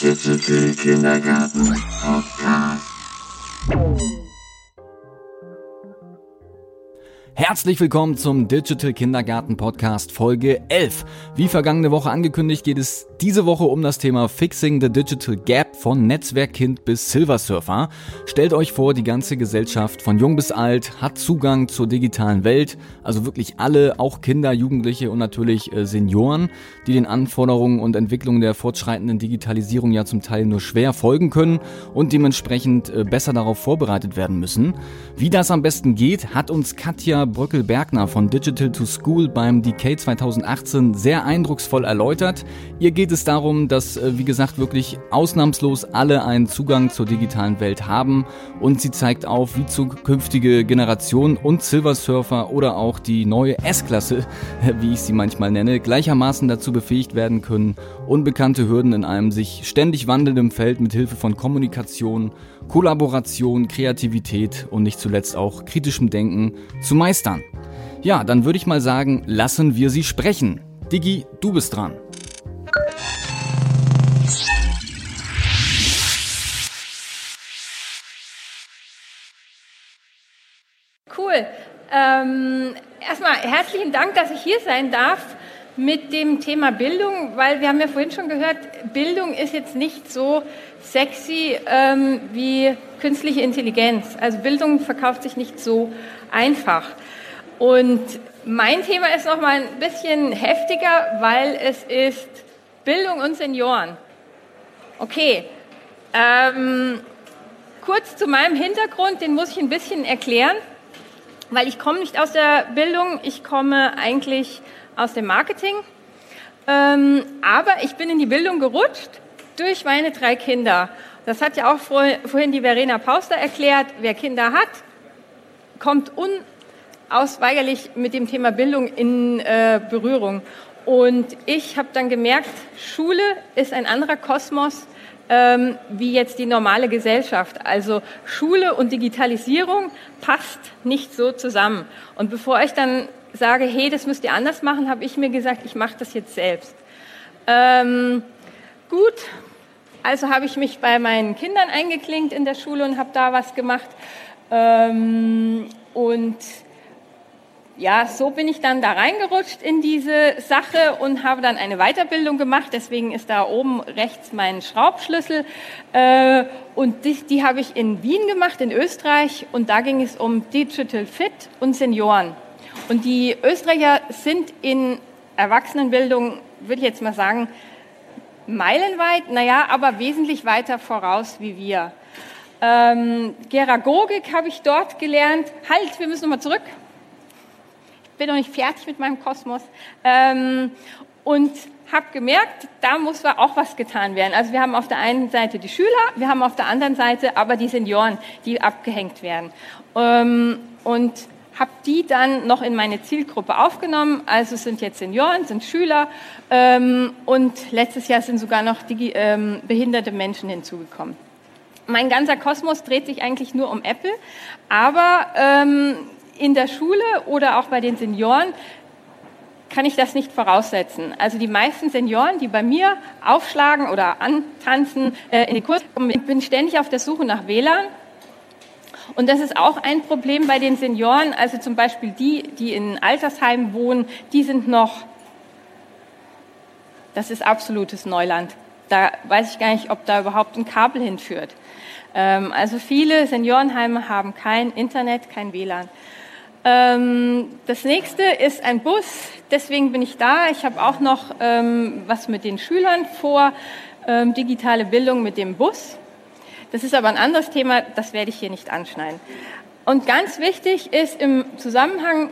Digital Kindergarten Herzlich willkommen zum Digital Kindergarten Podcast Folge 11. Wie vergangene Woche angekündigt, geht es diese Woche um das Thema Fixing the Digital Gap von Netzwerkkind bis Silversurfer. Stellt euch vor, die ganze Gesellschaft von jung bis alt hat Zugang zur digitalen Welt, also wirklich alle, auch Kinder, Jugendliche und natürlich äh, Senioren, die den Anforderungen und Entwicklungen der fortschreitenden Digitalisierung ja zum Teil nur schwer folgen können und dementsprechend äh, besser darauf vorbereitet werden müssen. Wie das am besten geht, hat uns Katja Bröckel-Bergner von Digital to School beim Decay 2018 sehr eindrucksvoll erläutert. Ihr geht es darum, dass, äh, wie gesagt, wirklich ausnahmslos alle einen Zugang zur digitalen Welt haben und sie zeigt auf, wie zukünftige Generationen und Silversurfer oder auch die neue S-Klasse, wie ich sie manchmal nenne, gleichermaßen dazu befähigt werden können, unbekannte Hürden in einem sich ständig wandelnden Feld mit Hilfe von Kommunikation, Kollaboration, Kreativität und nicht zuletzt auch kritischem Denken zu meistern. Ja, dann würde ich mal sagen, lassen wir sie sprechen. Digi, du bist dran. Cool. Ähm, erstmal herzlichen Dank, dass ich hier sein darf mit dem Thema Bildung, weil wir haben ja vorhin schon gehört, Bildung ist jetzt nicht so sexy ähm, wie künstliche Intelligenz. Also Bildung verkauft sich nicht so einfach. Und mein Thema ist noch mal ein bisschen heftiger, weil es ist Bildung und Senioren. Okay, ähm, kurz zu meinem Hintergrund, den muss ich ein bisschen erklären, weil ich komme nicht aus der Bildung, ich komme eigentlich aus dem Marketing, ähm, aber ich bin in die Bildung gerutscht durch meine drei Kinder. Das hat ja auch vorhin die Verena Pauster erklärt. Wer Kinder hat, kommt unausweigerlich mit dem Thema Bildung in äh, Berührung. Und ich habe dann gemerkt, Schule ist ein anderer Kosmos ähm, wie jetzt die normale Gesellschaft. Also Schule und Digitalisierung passt nicht so zusammen. Und bevor ich dann sage, hey, das müsst ihr anders machen, habe ich mir gesagt, ich mache das jetzt selbst. Ähm, gut, also habe ich mich bei meinen Kindern eingeklinkt in der Schule und habe da was gemacht. Ähm, und ja, so bin ich dann da reingerutscht in diese Sache und habe dann eine Weiterbildung gemacht. Deswegen ist da oben rechts mein Schraubschlüssel. Äh, und die, die habe ich in Wien gemacht, in Österreich. Und da ging es um Digital Fit und Senioren. Und die Österreicher sind in Erwachsenenbildung, würde ich jetzt mal sagen, meilenweit, naja, aber wesentlich weiter voraus wie wir. Ähm, Geragogik habe ich dort gelernt. Halt, wir müssen nochmal zurück. Ich bin noch nicht fertig mit meinem Kosmos. Ähm, und habe gemerkt, da muss auch was getan werden. Also wir haben auf der einen Seite die Schüler, wir haben auf der anderen Seite aber die Senioren, die abgehängt werden. Ähm, und habe die dann noch in meine Zielgruppe aufgenommen. Also sind jetzt Senioren, sind Schüler ähm, und letztes Jahr sind sogar noch die, ähm, behinderte Menschen hinzugekommen. Mein ganzer Kosmos dreht sich eigentlich nur um Apple, aber ähm, in der Schule oder auch bei den Senioren kann ich das nicht voraussetzen. Also die meisten Senioren, die bei mir aufschlagen oder antanzen äh, in die Kurse, ich bin ständig auf der Suche nach WLAN und das ist auch ein Problem bei den Senioren, also zum Beispiel die, die in Altersheimen wohnen, die sind noch, das ist absolutes Neuland. Da weiß ich gar nicht, ob da überhaupt ein Kabel hinführt. Ähm, also viele Seniorenheime haben kein Internet, kein WLAN. Ähm, das nächste ist ein Bus, deswegen bin ich da. Ich habe auch noch ähm, was mit den Schülern vor, digitale Bildung mit dem Bus. Das ist aber ein anderes Thema, das werde ich hier nicht anschneiden. Und ganz wichtig ist im Zusammenhang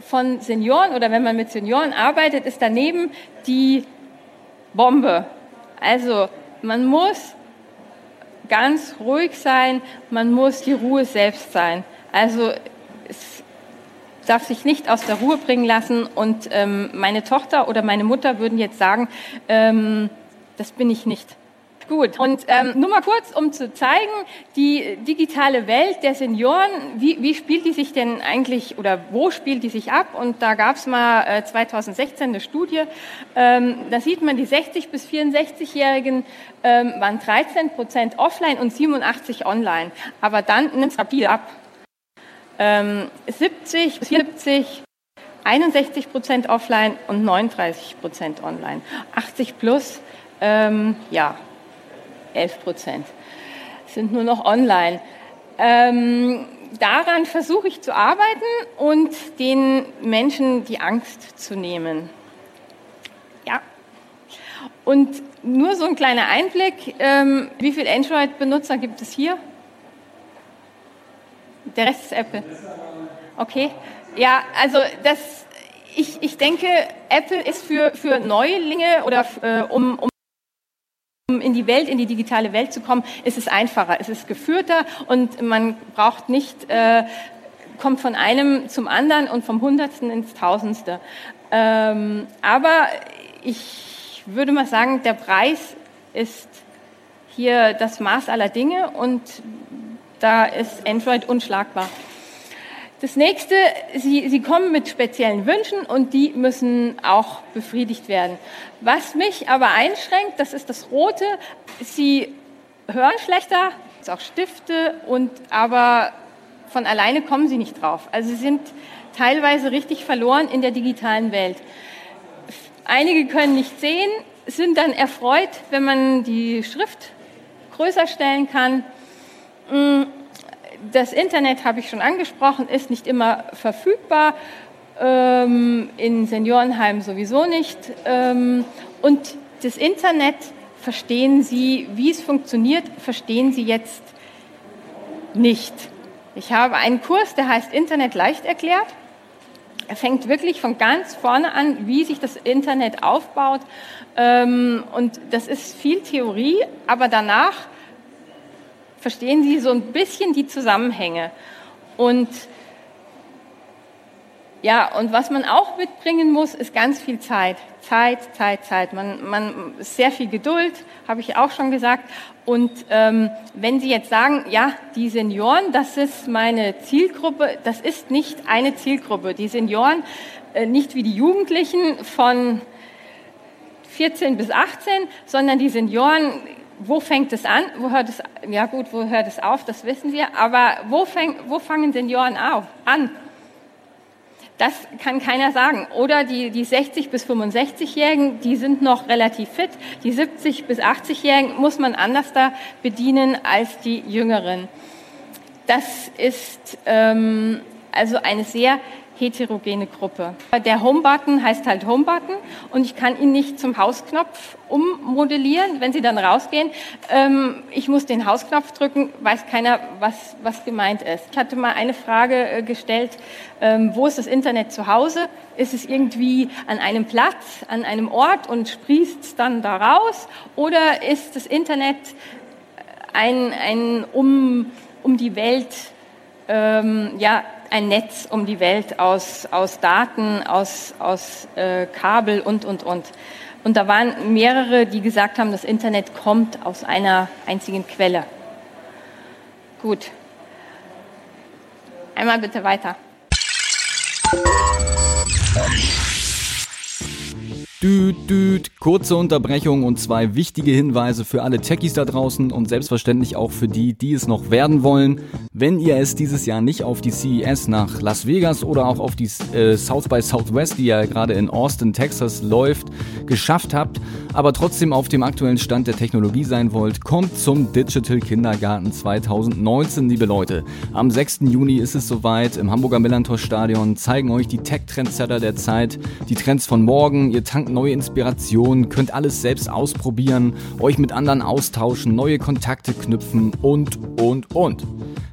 von Senioren oder wenn man mit Senioren arbeitet, ist daneben die Bombe. Also man muss ganz ruhig sein, man muss die Ruhe selbst sein. Also es darf sich nicht aus der Ruhe bringen lassen und ähm, meine Tochter oder meine Mutter würden jetzt sagen, ähm, das bin ich nicht. Gut, und ähm, nur mal kurz, um zu zeigen, die digitale Welt der Senioren, wie, wie spielt die sich denn eigentlich oder wo spielt die sich ab? Und da gab es mal äh, 2016 eine Studie, ähm, da sieht man, die 60 bis 64-Jährigen ähm, waren 13 Prozent offline und 87 online. Aber dann nimmt es rapide ab. Ähm, 70 bis 74 61 Prozent offline und 39 Prozent online. 80 plus, ähm, ja, 11 Prozent sind nur noch online. Ähm, daran versuche ich zu arbeiten und den Menschen die Angst zu nehmen. Ja. Und nur so ein kleiner Einblick, ähm, wie viele Android-Benutzer gibt es hier? Der Rest ist Apple. Okay. Ja, also das, ich, ich denke, Apple ist für, für Neulinge oder äh, um, um um in die Welt, in die digitale Welt zu kommen, ist es einfacher, es ist geführter und man braucht nicht, äh, kommt von einem zum anderen und vom Hundertsten ins Tausendste. Ähm, aber ich würde mal sagen, der Preis ist hier das Maß aller Dinge und da ist Android unschlagbar. Das nächste, Sie, Sie kommen mit speziellen Wünschen und die müssen auch befriedigt werden. Was mich aber einschränkt, das ist das Rote, Sie hören schlechter, es auch Stifte und aber von alleine kommen Sie nicht drauf. Also Sie sind teilweise richtig verloren in der digitalen Welt. Einige können nicht sehen, sind dann erfreut, wenn man die Schrift größer stellen kann. Das Internet, habe ich schon angesprochen, ist nicht immer verfügbar, ähm, in Seniorenheimen sowieso nicht. Ähm, und das Internet verstehen Sie, wie es funktioniert, verstehen Sie jetzt nicht. Ich habe einen Kurs, der heißt Internet leicht erklärt. Er fängt wirklich von ganz vorne an, wie sich das Internet aufbaut. Ähm, und das ist viel Theorie, aber danach verstehen Sie so ein bisschen die Zusammenhänge. Und ja, und was man auch mitbringen muss, ist ganz viel Zeit. Zeit, Zeit, Zeit. Man, man sehr viel Geduld, habe ich auch schon gesagt. Und ähm, wenn Sie jetzt sagen, ja, die Senioren, das ist meine Zielgruppe, das ist nicht eine Zielgruppe. Die Senioren, äh, nicht wie die Jugendlichen von 14 bis 18, sondern die Senioren wo fängt es an? Wo hört es, ja gut, wo hört es auf? Das wissen wir. Aber wo, fäng, wo fangen Senioren auf, an? Das kann keiner sagen. Oder die, die 60 bis 65-Jährigen, die sind noch relativ fit. Die 70 bis 80-Jährigen muss man anders da bedienen als die Jüngeren. Das ist ähm, also eine sehr heterogene Gruppe. Der Home-Button heißt halt Home-Button und ich kann ihn nicht zum Hausknopf ummodellieren, wenn Sie dann rausgehen. Ähm, ich muss den Hausknopf drücken, weiß keiner, was, was gemeint ist. Ich hatte mal eine Frage äh, gestellt, ähm, wo ist das Internet zu Hause? Ist es irgendwie an einem Platz, an einem Ort und sprießt es dann da raus? Oder ist das Internet ein, ein um, um die Welt, ähm, ja, ein Netz um die Welt aus, aus Daten, aus, aus äh, Kabel und, und, und. Und da waren mehrere, die gesagt haben, das Internet kommt aus einer einzigen Quelle. Gut. Einmal bitte weiter. Düt, düt, kurze Unterbrechung und zwei wichtige Hinweise für alle Techies da draußen und selbstverständlich auch für die, die es noch werden wollen. Wenn ihr es dieses Jahr nicht auf die CES nach Las Vegas oder auch auf die äh, South by Southwest, die ja gerade in Austin, Texas läuft, geschafft habt, aber trotzdem auf dem aktuellen Stand der Technologie sein wollt, kommt zum Digital Kindergarten 2019, liebe Leute. Am 6. Juni ist es soweit. Im Hamburger Millantor Stadion zeigen euch die Tech-Trendsetter der Zeit, die Trends von morgen. Ihr tankt neue Inspirationen, könnt alles selbst ausprobieren, euch mit anderen austauschen, neue Kontakte knüpfen und, und, und.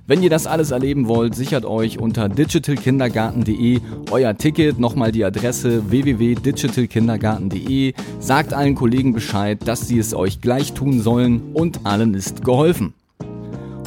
Wenn ihr das alles erleben wollt, sichert euch unter digitalkindergarten.de euer Ticket, nochmal die Adresse www.digitalkindergarten.de, sagt allen Kollegen Bescheid, dass sie es euch gleich tun sollen und allen ist geholfen.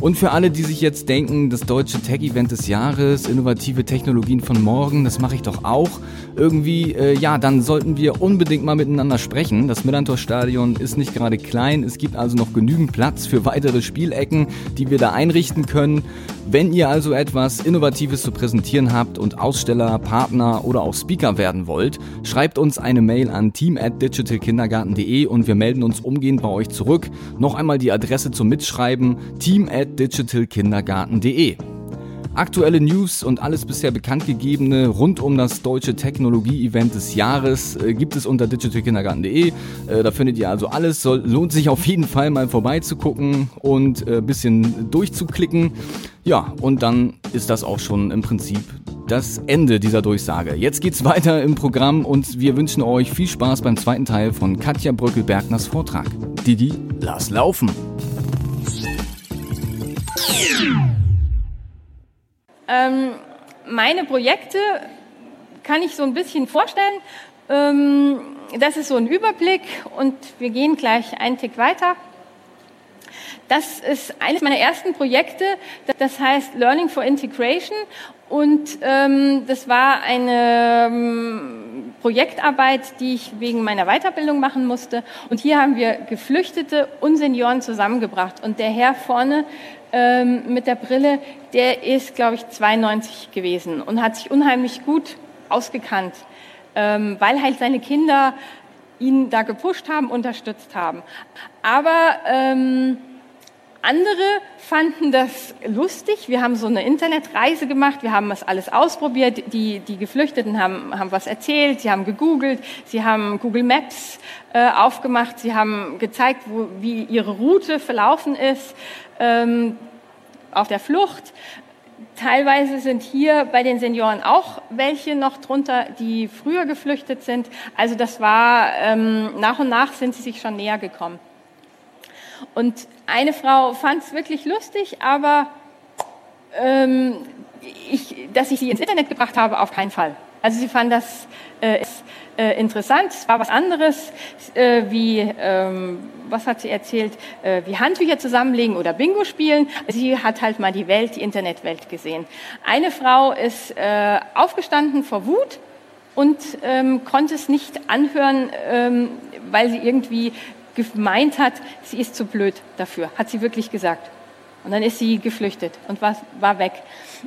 Und für alle, die sich jetzt denken, das deutsche Tech-Event des Jahres, innovative Technologien von morgen, das mache ich doch auch. Irgendwie, äh, ja, dann sollten wir unbedingt mal miteinander sprechen. Das Millantor-Stadion ist nicht gerade klein. Es gibt also noch genügend Platz für weitere Spielecken, die wir da einrichten können. Wenn ihr also etwas Innovatives zu präsentieren habt und Aussteller, Partner oder auch Speaker werden wollt, schreibt uns eine Mail an team at digitalkindergarten.de und wir melden uns umgehend bei euch zurück. Noch einmal die Adresse zum Mitschreiben team digitalkindergarten.de. Aktuelle News und alles bisher bekanntgegebene rund um das deutsche Technologie-Event des Jahres äh, gibt es unter digitalkindergarten.de. Äh, da findet ihr also alles. Lohnt sich auf jeden Fall mal vorbeizugucken und ein äh, bisschen durchzuklicken. Ja, und dann ist das auch schon im Prinzip das Ende dieser Durchsage. Jetzt geht's weiter im Programm und wir wünschen euch viel Spaß beim zweiten Teil von Katja Bröckel-Bergners Vortrag. Didi, lass laufen! Ähm, meine Projekte kann ich so ein bisschen vorstellen. Ähm, das ist so ein Überblick und wir gehen gleich einen Tick weiter. Das ist eines meiner ersten Projekte, das heißt Learning for Integration und ähm, das war eine ähm, Projektarbeit, die ich wegen meiner Weiterbildung machen musste. Und hier haben wir Geflüchtete und Senioren zusammengebracht. Und der Herr vorne ähm, mit der Brille, der ist, glaube ich, 92 gewesen und hat sich unheimlich gut ausgekannt, ähm, weil halt seine Kinder ihn da gepusht haben, unterstützt haben. Aber ähm, andere fanden das lustig. Wir haben so eine Internetreise gemacht. Wir haben das alles ausprobiert. Die, die Geflüchteten haben, haben was erzählt. Sie haben gegoogelt. Sie haben Google Maps äh, aufgemacht. Sie haben gezeigt, wo, wie ihre Route verlaufen ist ähm, auf der Flucht. Teilweise sind hier bei den Senioren auch welche noch drunter, die früher geflüchtet sind. Also das war, ähm, nach und nach sind sie sich schon näher gekommen. Und eine Frau fand es wirklich lustig, aber ähm, ich, dass ich sie ins Internet gebracht habe, auf keinen Fall. Also sie fand das äh, äh, interessant, es war was anderes, äh, wie, ähm, was hat sie erzählt, äh, wie Handtücher zusammenlegen oder Bingo spielen. Sie hat halt mal die Welt, die Internetwelt gesehen. Eine Frau ist äh, aufgestanden vor Wut und ähm, konnte es nicht anhören, ähm, weil sie irgendwie gemeint hat, sie ist zu blöd dafür, hat sie wirklich gesagt. Und dann ist sie geflüchtet und war, war weg.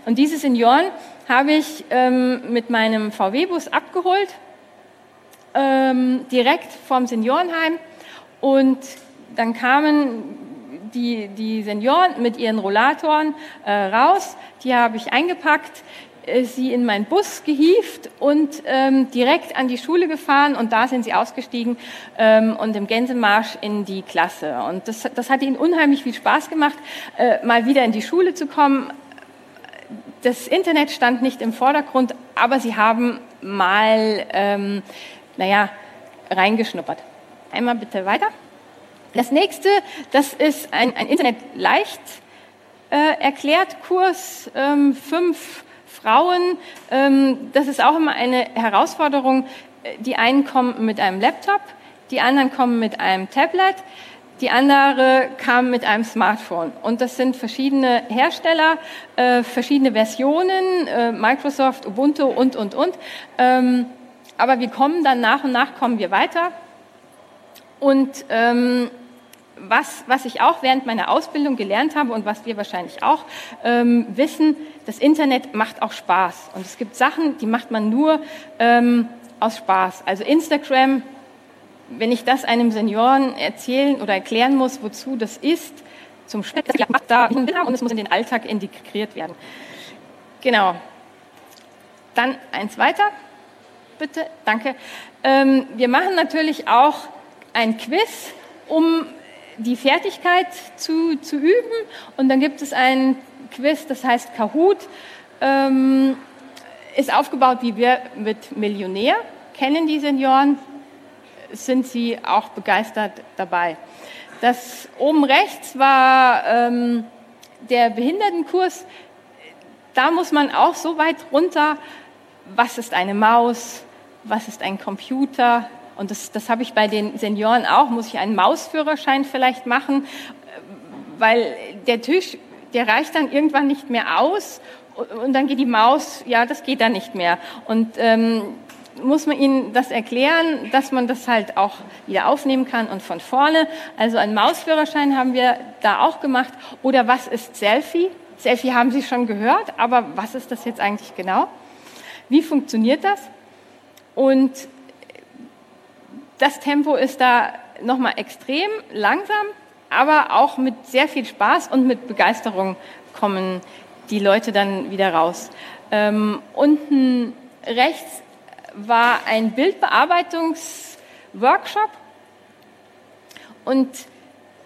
Und diese Senioren habe ich ähm, mit meinem VW-Bus abgeholt, ähm, direkt vom Seniorenheim. Und dann kamen die, die Senioren mit ihren Rollatoren äh, raus. Die habe ich eingepackt. Äh, sie in meinen Bus gehievt und ähm, direkt an die Schule gefahren und da sind sie ausgestiegen ähm, und im Gänsemarsch in die Klasse. Und das, das hat ihnen unheimlich viel Spaß gemacht, äh, mal wieder in die Schule zu kommen. Das Internet stand nicht im Vordergrund, aber sie haben mal, ähm, naja, reingeschnuppert. Einmal bitte weiter. Das nächste, das ist ein, ein Internet leicht äh, erklärt Kurs, ähm, fünf Frauen, ähm, das ist auch immer eine Herausforderung. Die einen kommen mit einem Laptop, die anderen kommen mit einem Tablet, die andere kam mit einem Smartphone. Und das sind verschiedene Hersteller, äh, verschiedene Versionen, äh, Microsoft, Ubuntu und, und, und. Ähm, aber wir kommen dann nach und nach, kommen wir weiter. Und ähm, was, was ich auch während meiner Ausbildung gelernt habe und was wir wahrscheinlich auch ähm, wissen, das Internet macht auch Spaß. Und es gibt Sachen, die macht man nur ähm, aus Spaß. Also Instagram, wenn ich das einem Senioren erzählen oder erklären muss, wozu das ist, zum Schnitt, ja, da und es muss in den Alltag integriert werden. Genau. Dann eins weiter, bitte, danke. Ähm, wir machen natürlich auch ein Quiz, um die Fertigkeit zu, zu üben. Und dann gibt es ein Quiz, das heißt Kahoot, ähm, ist aufgebaut wie wir mit Millionär. Kennen die Senioren? Sind sie auch begeistert dabei? Das oben rechts war ähm, der Behindertenkurs. Da muss man auch so weit runter, was ist eine Maus, was ist ein Computer, und das, das habe ich bei den Senioren auch, muss ich einen Mausführerschein vielleicht machen, weil der Tisch, der reicht dann irgendwann nicht mehr aus und dann geht die Maus, ja, das geht dann nicht mehr. Und ähm, muss man ihnen das erklären, dass man das halt auch wieder aufnehmen kann und von vorne. Also einen Mausführerschein haben wir da auch gemacht. Oder was ist Selfie? Selfie haben Sie schon gehört, aber was ist das jetzt eigentlich genau? Wie funktioniert das? Und das Tempo ist da nochmal extrem langsam, aber auch mit sehr viel Spaß und mit Begeisterung kommen die Leute dann wieder raus. Ähm, unten rechts war ein Bildbearbeitungsworkshop und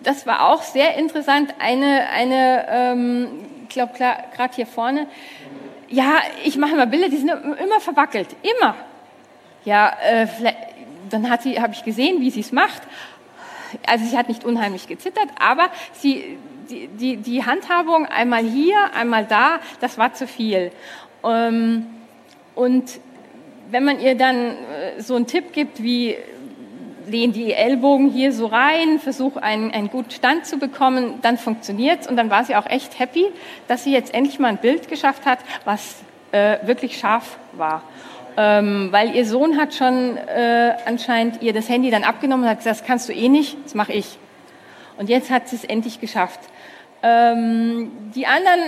das war auch sehr interessant. Eine, eine ähm, ich glaube gerade hier vorne, ja, ich mache immer Bilder, die sind immer verwackelt, immer. Ja, äh, dann habe ich gesehen, wie sie es macht. Also sie hat nicht unheimlich gezittert, aber sie, die, die, die Handhabung einmal hier, einmal da, das war zu viel. Ähm, und wenn man ihr dann äh, so einen Tipp gibt, wie lehn die Ellbogen hier so rein, versuch einen, einen guten Stand zu bekommen, dann funktioniert's und dann war sie auch echt happy, dass sie jetzt endlich mal ein Bild geschafft hat, was äh, wirklich scharf war. Ähm, weil ihr Sohn hat schon äh, anscheinend ihr das Handy dann abgenommen und hat gesagt, das kannst du eh nicht, das mache ich. Und jetzt hat sie es endlich geschafft. Ähm, die anderen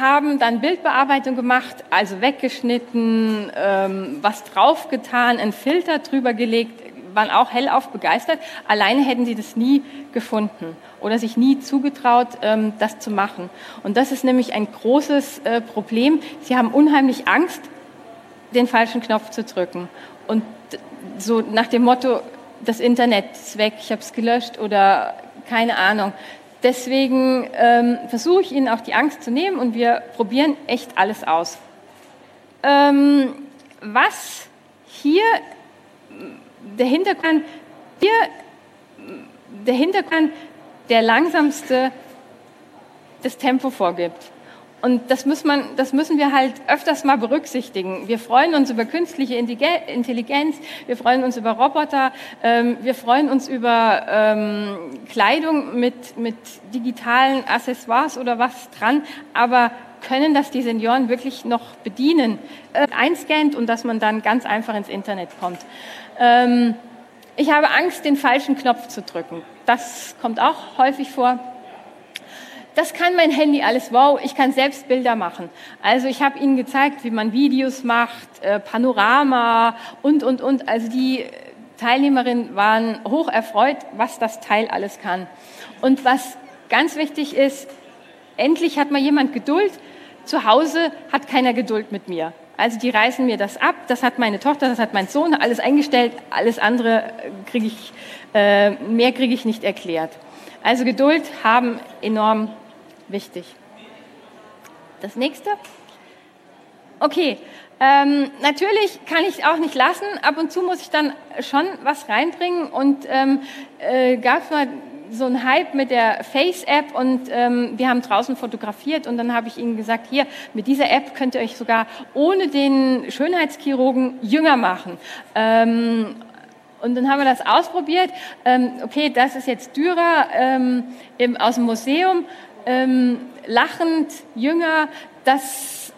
haben dann Bildbearbeitung gemacht, also weggeschnitten, ähm, was draufgetan, einen Filter drüber gelegt, waren auch hellauf begeistert. Alleine hätten sie das nie gefunden oder sich nie zugetraut, ähm, das zu machen. Und das ist nämlich ein großes äh, Problem. Sie haben unheimlich Angst, den falschen Knopf zu drücken. Und so nach dem Motto, das Internet ist weg, ich habe es gelöscht oder keine Ahnung. Deswegen ähm, versuche ich Ihnen auch die Angst zu nehmen und wir probieren echt alles aus. Ähm, was hier der Hintergrund, hier der Hintergrund, der langsamste das Tempo vorgibt. Und das, muss man, das müssen wir halt öfters mal berücksichtigen. Wir freuen uns über künstliche Intelligenz, wir freuen uns über Roboter, ähm, wir freuen uns über ähm, Kleidung mit, mit digitalen Accessoires oder was dran, aber können das die Senioren wirklich noch bedienen? Äh, einscannt und dass man dann ganz einfach ins Internet kommt. Ähm, ich habe Angst, den falschen Knopf zu drücken. Das kommt auch häufig vor das kann mein Handy alles. Wow, ich kann selbst Bilder machen. Also ich habe Ihnen gezeigt, wie man Videos macht, äh, Panorama und, und, und. Also die Teilnehmerinnen waren hoch erfreut, was das Teil alles kann. Und was ganz wichtig ist, endlich hat mal jemand Geduld. Zu Hause hat keiner Geduld mit mir. Also die reißen mir das ab. Das hat meine Tochter, das hat mein Sohn alles eingestellt. Alles andere kriege ich, äh, mehr kriege ich nicht erklärt. Also Geduld haben enorm wichtig. Das nächste. Okay, ähm, natürlich kann ich auch nicht lassen. Ab und zu muss ich dann schon was reinbringen und ähm, äh, gab mal so einen Hype mit der Face-App und ähm, wir haben draußen fotografiert und dann habe ich ihnen gesagt, hier, mit dieser App könnt ihr euch sogar ohne den Schönheitschirurgen jünger machen. Ähm, und dann haben wir das ausprobiert. Ähm, okay, das ist jetzt Dürer ähm, aus dem Museum ähm, lachend, jünger, das,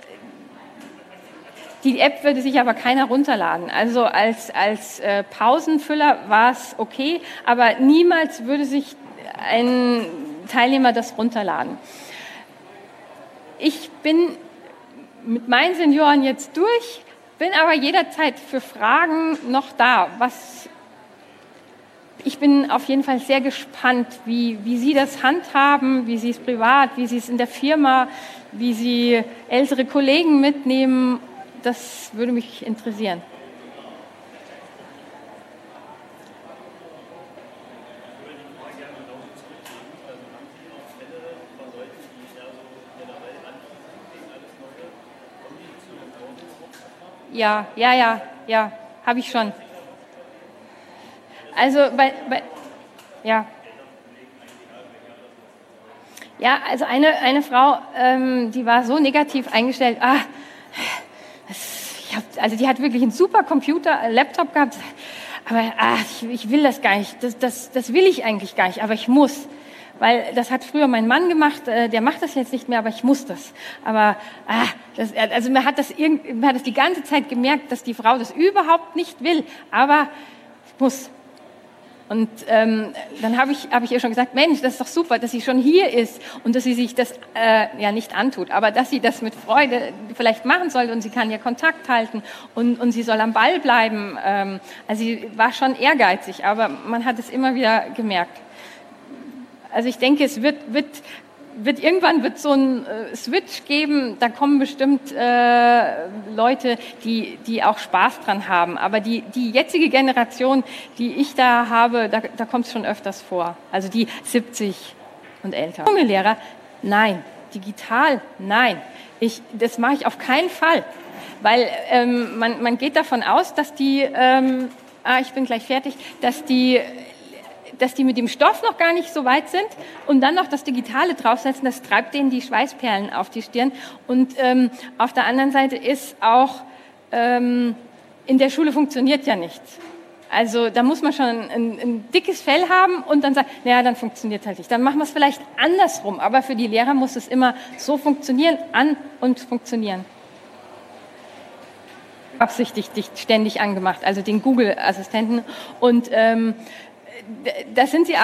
die App würde sich aber keiner runterladen. Also als, als äh, Pausenfüller war es okay, aber niemals würde sich ein Teilnehmer das runterladen. Ich bin mit meinen Senioren jetzt durch, bin aber jederzeit für Fragen noch da, was ich bin auf jeden Fall sehr gespannt, wie, wie Sie das handhaben, wie Sie es privat, wie Sie es in der Firma, wie Sie ältere Kollegen mitnehmen. Das würde mich interessieren. Ja, ja, ja, ja, habe ich schon. Also bei, bei ja. Ja, also eine, eine Frau, ähm, die war so negativ eingestellt, ah, hab, also die hat wirklich einen super Computer, einen Laptop gehabt, aber ah, ich, ich will das gar nicht, das, das, das will ich eigentlich gar nicht, aber ich muss. weil das hat früher mein Mann gemacht, äh, der macht das jetzt nicht mehr, aber ich muss das. Aber ah, das, also man hat das irgend, man hat das die ganze Zeit gemerkt, dass die Frau das überhaupt nicht will, aber ich muss. Und ähm, dann habe ich, hab ich ihr schon gesagt, Mensch, das ist doch super, dass sie schon hier ist und dass sie sich das äh, ja nicht antut, aber dass sie das mit Freude vielleicht machen soll und sie kann ja Kontakt halten und, und sie soll am Ball bleiben. Ähm, also sie war schon ehrgeizig, aber man hat es immer wieder gemerkt. Also ich denke, es wird, wird wird irgendwann wird so ein äh, Switch geben, da kommen bestimmt äh, Leute, die, die auch Spaß dran haben. Aber die, die jetzige Generation, die ich da habe, da, da kommt es schon öfters vor. Also die 70 und älter. Junge Lehrer, nein. Digital, nein. Ich, das mache ich auf keinen Fall. Weil ähm, man, man geht davon aus, dass die, ähm, ah, ich bin gleich fertig, dass die dass die mit dem Stoff noch gar nicht so weit sind und dann noch das Digitale draufsetzen, das treibt denen die Schweißperlen auf die Stirn. Und ähm, auf der anderen Seite ist auch, ähm, in der Schule funktioniert ja nichts. Also da muss man schon ein, ein dickes Fell haben und dann sagen, naja, dann funktioniert halt nicht. Dann machen wir es vielleicht andersrum, aber für die Lehrer muss es immer so funktionieren, an und funktionieren absichtlich ständig angemacht, also den Google-Assistenten. Und ähm, das sind sie,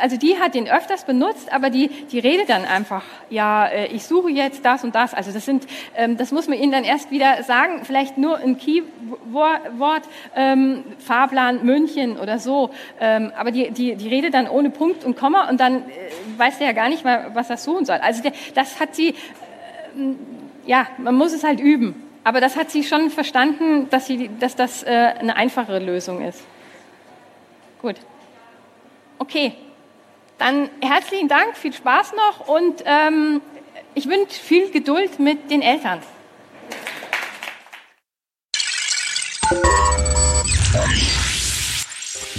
also die hat den öfters benutzt, aber die, die redet dann einfach, ja, äh, ich suche jetzt das und das. Also das sind, ähm, das muss man ihnen dann erst wieder sagen, vielleicht nur ein Keywort, ähm, Fahrplan München oder so. Ähm, aber die, die, die redet dann ohne Punkt und Komma und dann äh, weiß der ja gar nicht mal, was das suchen soll. Also das hat sie, äh, ja, man muss es halt üben. Aber das hat sie schon verstanden, dass, sie, dass das eine einfachere Lösung ist. Gut. Okay, dann herzlichen Dank, viel Spaß noch und ähm, ich wünsche viel Geduld mit den Eltern.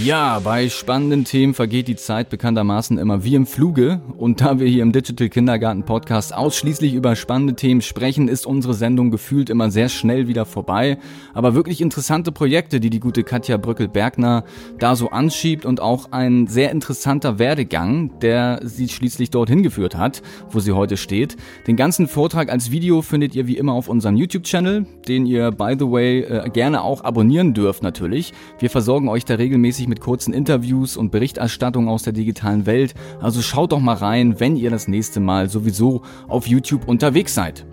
Ja, bei spannenden Themen vergeht die Zeit bekanntermaßen immer wie im Fluge. Und da wir hier im Digital Kindergarten Podcast ausschließlich über spannende Themen sprechen, ist unsere Sendung gefühlt immer sehr schnell wieder vorbei. Aber wirklich interessante Projekte, die die gute Katja Brückel-Bergner da so anschiebt und auch ein sehr interessanter Werdegang, der sie schließlich dorthin geführt hat, wo sie heute steht. Den ganzen Vortrag als Video findet ihr wie immer auf unserem YouTube-Channel, den ihr, by the way, äh, gerne auch abonnieren dürft natürlich. Wir versorgen euch da regelmäßig mit kurzen Interviews und Berichterstattung aus der digitalen Welt. Also schaut doch mal rein, wenn ihr das nächste Mal sowieso auf YouTube unterwegs seid.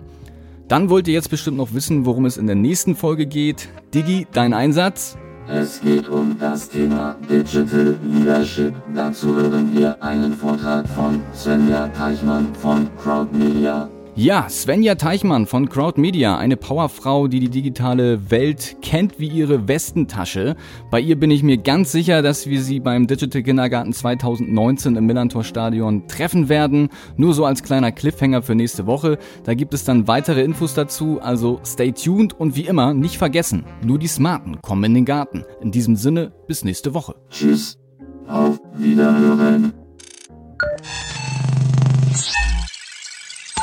Dann wollt ihr jetzt bestimmt noch wissen, worum es in der nächsten Folge geht. Digi, dein Einsatz? Es geht um das Thema Digital Leadership. Dazu hören wir einen Vortrag von Svenja Teichmann von Crowd Media. Ja, Svenja Teichmann von Crowd Media, eine Powerfrau, die die digitale Welt kennt wie ihre Westentasche. Bei ihr bin ich mir ganz sicher, dass wir sie beim Digital Kindergarten 2019 im Millantor Stadion treffen werden. Nur so als kleiner Cliffhanger für nächste Woche. Da gibt es dann weitere Infos dazu, also stay tuned und wie immer nicht vergessen, nur die Smarten kommen in den Garten. In diesem Sinne, bis nächste Woche. Tschüss, auf Wiederhören.